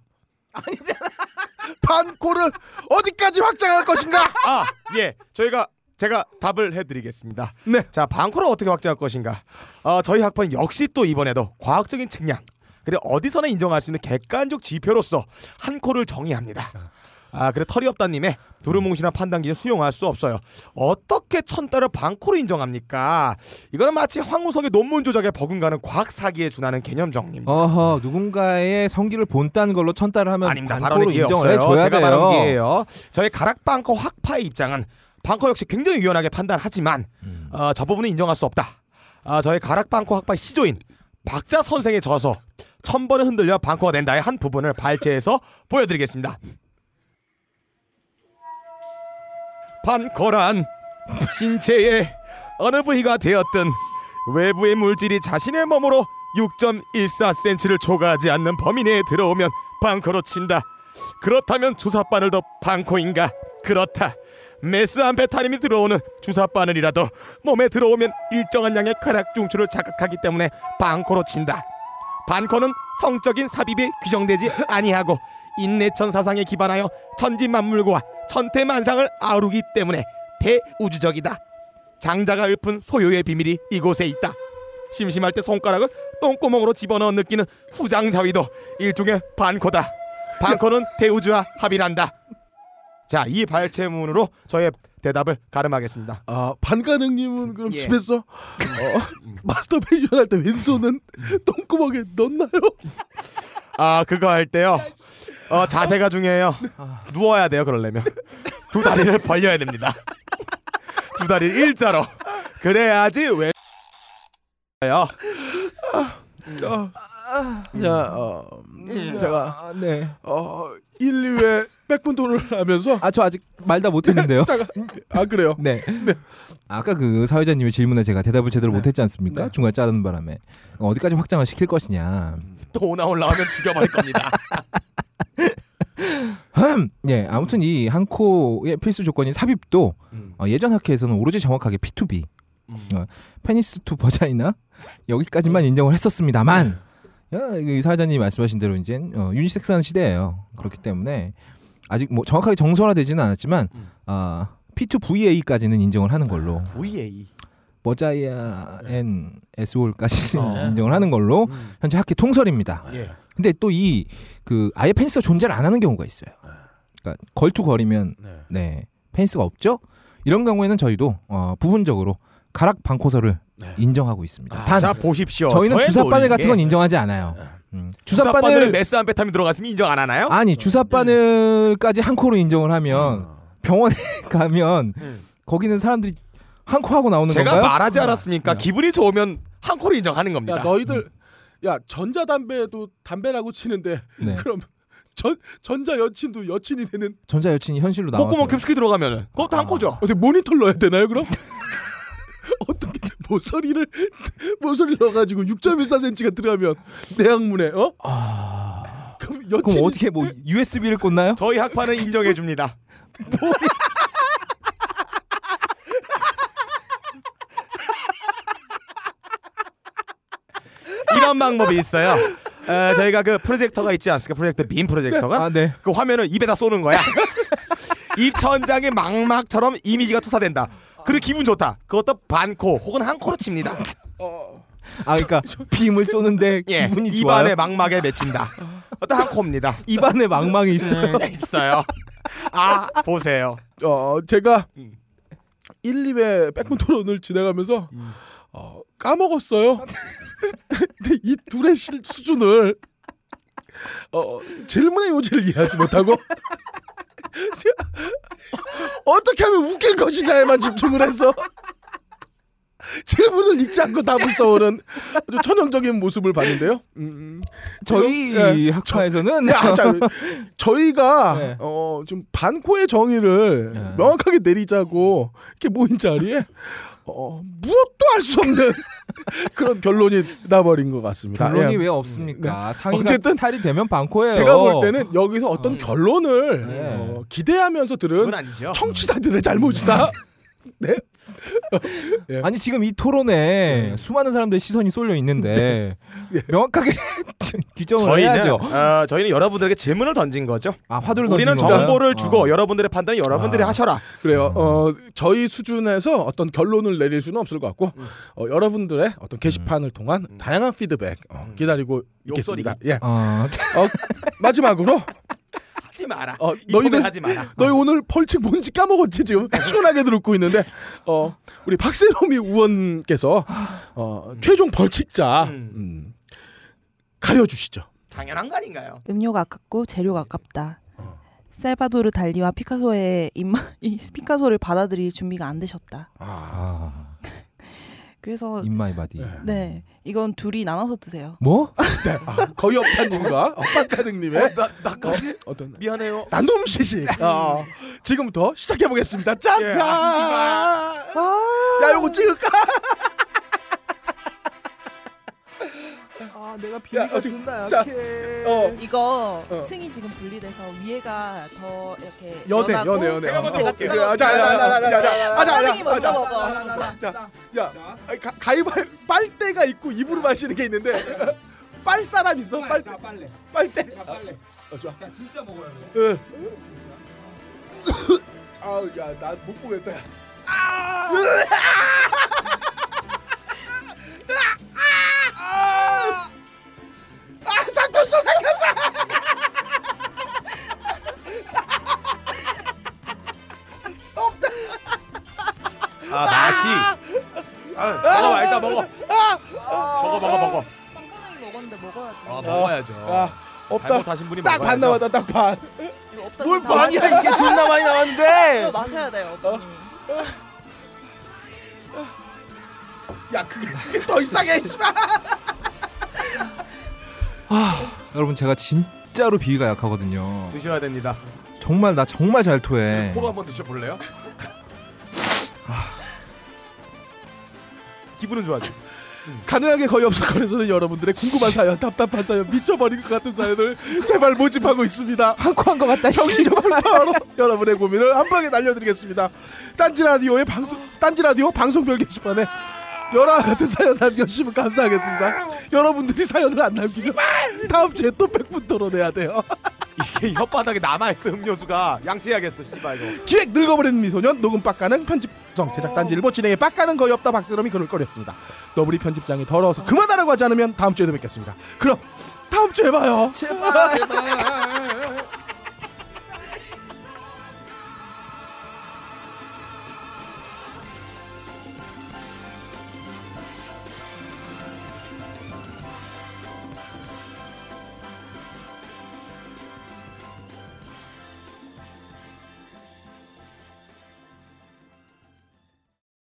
반코를 어디까지 확장할 것인가? 아, 예. 저희가 제가 답을 해드리겠습니다. 네. 자, 방코를 어떻게 확장할 것인가? 어, 저희 학파는 역시 또 이번에도 과학적인 측량 그리고 어디서나 인정할 수 있는 객관적 지표로서 한 코를 정의합니다. 아, 그래 털이 없다님의 두루뭉실한 판단 기준 수용할 수 없어요. 어떻게 천 달을 방코로 인정합니까? 이거는 마치 황우석의 논문 조작에 버금가는 과학 사기에 준하는 개념 정리입니다. 어허 누군가의 성기를 본딴 걸로 천 달을 하면 아닙니다. 기회 인정을. 해줘야 제가 돼요. 말한 기회예요. 저희 가락 방커 학파의 입장은 방커 역시 굉장히 유연하게 판단하지만 음. 어, 저 부분은 인정할 수 없다. 아, 저희 가락 방커 학파의 시조인 박자 선생의 저서 천 번을 흔들려 방커가 된다의 한 부분을 발제해서 보여드리겠습니다. 반커란 신체의 어느 부위가 되었든 외부의 물질이 자신의 몸으로 6.14cm를 초과하지 않는 범위 내에 들어오면 방커로 친다. 그렇다면 주사바늘도 방코인가? 그렇다. 메스암페타민이 들어오는 주사바늘이라도 몸에 들어오면 일정한 양의 쾌락 중추를 자극하기 때문에 방코로 친다. 반코는 성적인 삽입에 규정되지 아니하고 인내천 사상에 기반하여 천지 만물과 천태만상을 아우르기 때문에 대우주적이다. 장자가 읊은 소요의 비밀이 이곳에 있다. 심심할 때 손가락을 똥구멍으로 집어넣어 느끼는 후장자위도 일종의 반코다. 반코는 대우주와 합일한다. 자, 이 발췌문으로 저의 대답을 가름하겠습니다. 아, 반가능님은 그럼 예. 집에서 어, 마스터베이션 할 때 왼손은 똥구멍에 넣나요? 아, 그거 할 때요. 어, 자세가 중요해요. 누워야 돼요, 그러려면. 두 다리를 벌려야 됩니다. 두 다리를 일자로. 그래야지 왜 요. 자, 어, 음, 제가 아, 네. 어, 1, 2회 백분 토론을 하면서 아 저 아직 말 다 못했는데요. 잠깐 아 그래요? 네. 아까 그 사회자님의 질문에 제가 대답을 제대로 못했지 않습니까? 네. 중간에 자르는 바람에 어디까지 확장을 시킬 것이냐. 또 오나 올라오면 죽여버릴 겁니다. 예, 아무튼 이 한코의 필수 조건인 삽입도 음. 어, 예전 학회에서는 오로지 정확하게 P2V, 어, penis to vagina 여기까지만 인정을 했었습니다만 어, 이 사회자님이 말씀하신 대로 이제 어, 유니섹스한 시대예요. 그렇기 때문에 아직 뭐 정확하게 정설화되지는 않았지만 음. 아 P2VA까지는 인정을 하는 걸로 VA. 버자이아 N SOL까지는 어. 인정을 하는 걸로 현재 학회 통설입니다. 예. 근데 또 이 그 아예 펜스가 존재를 안 하는 경우가 있어요. 그러니까 걸투 거리면 네. 네 펜스가 없죠. 이런 경우에는 저희도 어, 부분적으로 가락 방코서를 네. 인정하고 있습니다. 아, 단 자 보십시오. 저희는 주사바늘 같은 건 인정하지 않아요. 음. 주사바늘에 주사바늘 메스 암페타민 들어갔으면 인정 안 하나요? 아니 주사바늘까지 한 코로 인정을 하면 병원에 가면 음. 거기는 사람들이 한 코 하고 나오는 제가 건가요? 말하지 않았습니까? 네. 기분이 좋으면 한 코를 인정하는 겁니다. 야 너희들 야 전자담배도 담배라고 치는데 네. 그럼 전 전자 여친도 여친이 되는 전자 여친이 현실로 나와서 콧구멍 깊숙이 들어가면은 그것도 한 코죠. 어떻게 모니터를 넣어야 되나요 그럼? 어떻게 모서리를 모서리 넣어가지고 6.14cm가 들어가면 내학문에 어? 아. 그럼 그럼 여친이 어떻게 뭐 USB를 꽂나요? 저희 학파는 인정해 줍니다. 이런 방법이 있어요. 에, 저희가 그 프로젝터가 있지 않습니까? 프로젝터 빔 프로젝터가 아, 네. 그 화면을 입에다 쏘는 거야. 입 천장에 망막처럼 이미지가 투사된다. 그리고 기분 좋다. 그것도 반 코 혹은 한 코로 칩니다. 아, 그러니까 빔을 쏘는데 예, 기분이 입안에 좋아요. 망막에 맺힌다. 어떤 한 코입니다. 입안에 망망이 있어요. 네, 있어요. 아 보세요. 어 제가 음. 1, 2회 백분 토론을 진행하면서 어, 까먹었어요. 근데 이 둘의 실, 수준을 어, 질문의 요지를 이해하지 못하고 어떻게 하면 웃길 것이냐에만 집중을 해서 질문을 읽지 않고 답을 써오는 아주 천연적인 모습을 봤는데요. 음, 저희 예. 학파에서는 아, 자, 저희가 네. 어, 좀 반코의 정의를 네. 명확하게 내리자고 이렇게 모인 자리에 어, 무엇도 알 수 없는 그런 결론이 나버린 것 같습니다. 결론이 예. 왜 없습니까? 상의가 어쨌든 탈이 되면 반코예요. 제가 볼 때는 여기서 어떤 결론을 네. 어, 기대하면서 들은. 청취자들의 잘못이다. 네. 예. 아니 지금 이 토론에 수많은 사람들의 시선이 쏠려 있는데 명확하게 규정을 저희는 해야죠. 어, 저희는 여러분들에게 질문을 던진 거죠. 아 화두를 우리는 던지는 건가요? 정보를 주고 어. 여러분들의 판단은 여러분들이 아. 하셔라. 그래요. 어, 저희 수준에서 어떤 결론을 내릴 수는 없을 것 같고 어, 여러분들의 어떤 게시판을 통한 다양한 피드백 어, 기다리고 있겠습니다. 예. 어, 어, 마지막으로 하지 마라. 어, 이 너희들- 하지 마라. 너희 오늘 벌칙 뭔지 까먹었지 지금 시원하게 듣고 있는데 어, 우리 박세롬이 의원께서 어, 최종 벌칙자 음. 음, 가려주시죠. 당연한 거 아닌가요? 음료가 아깝고 재료가 아깝다. 어. 살바도르 달리와 피카소의 입마, 이 피카소를 받아들일 준비가 안 되셨다. 아, 그래서 in my body. 네 이건 둘이 나눠서 드세요. 뭐? 네, 아, 거의 없다님과 엇박가득님의 나 나까지 어 떤 미안해요. 나눔 시식 어, 지금부터 시작해 보겠습니다. 짠짠. 예, 아, 야 요거 찍을까? 아 내가 비위가 존나 자, 어 이거 어. 층이 지금 분리돼서 위에가 더 이렇게 연애 연하고 연애 연애. 제가 먼저 먹을게요. 진하고 야, 자, 자, 자, 자, 자, 자, 자, 자, 자, 먼저 자, 먹어. 자, 야, 아니, 가, 가위바위 빨대가 있고 입으로 마시는 게 있는데 빨 사람 있어? 빨 빨래. 빨대. 빨래. 어, 좋아. 자 진짜 먹어야 돼. 응. 아우 야 나 못 보겠다. 야. 아 삼켰어 삼켰어. 아 맛이. 아, 먹어봐 일단 먹어. 먹어 먹어 먹어. 빵가능이 먹었는데 먹어야지. 아 먹어야죠. 아 없다. 잘못하신 분이 딱 반 먹어야죠. 남았다 딱 반. 이거 없다. 뭘 반이야 이게 존나 많이 나왔는데. 마셔야 돼요, 오빠님이. 야 그게, 그게 더 이상해. 씨발. 여러분 제가 진짜로 비위가 약하거든요. 드셔야 됩니다. 정말 나 정말 잘 토해. 코로 한번 드셔볼래요? 기분은 좋아지. 가능하게 거의 없을 거라서는 여러분들의 궁금한 사연, 답답한 사연, 미쳐버릴 것 같은 사연을 제발 모집하고 있습니다. 한코 것 같다. 씨. 정신력 불타로 여러분의 고민을 한 방에 날려드리겠습니다. 딴지 라디오의 방송, 딴지 라디오 방송별 게시판에 열화 같은 사연 남겨주시면 감사하겠습니다. 여러분들이 사연을 안 남기면 다음 주에 또 100분 토론해야 돼요. 이게 혓바닥에 남아있어 음료수가 양치해야겠어 씨발 이거. 기획 늙어버린 미소년 녹음 빡가는 편집성 제작 단지 일보 진행에 빡가는 거의 없다 박세롬이 글을 꺼렸습니다. 너브리 편집장이 더러워서 그만하라고 하지 않으면 다음 주에도 뵙겠습니다. 그럼 다음 주에 봐요. 제발.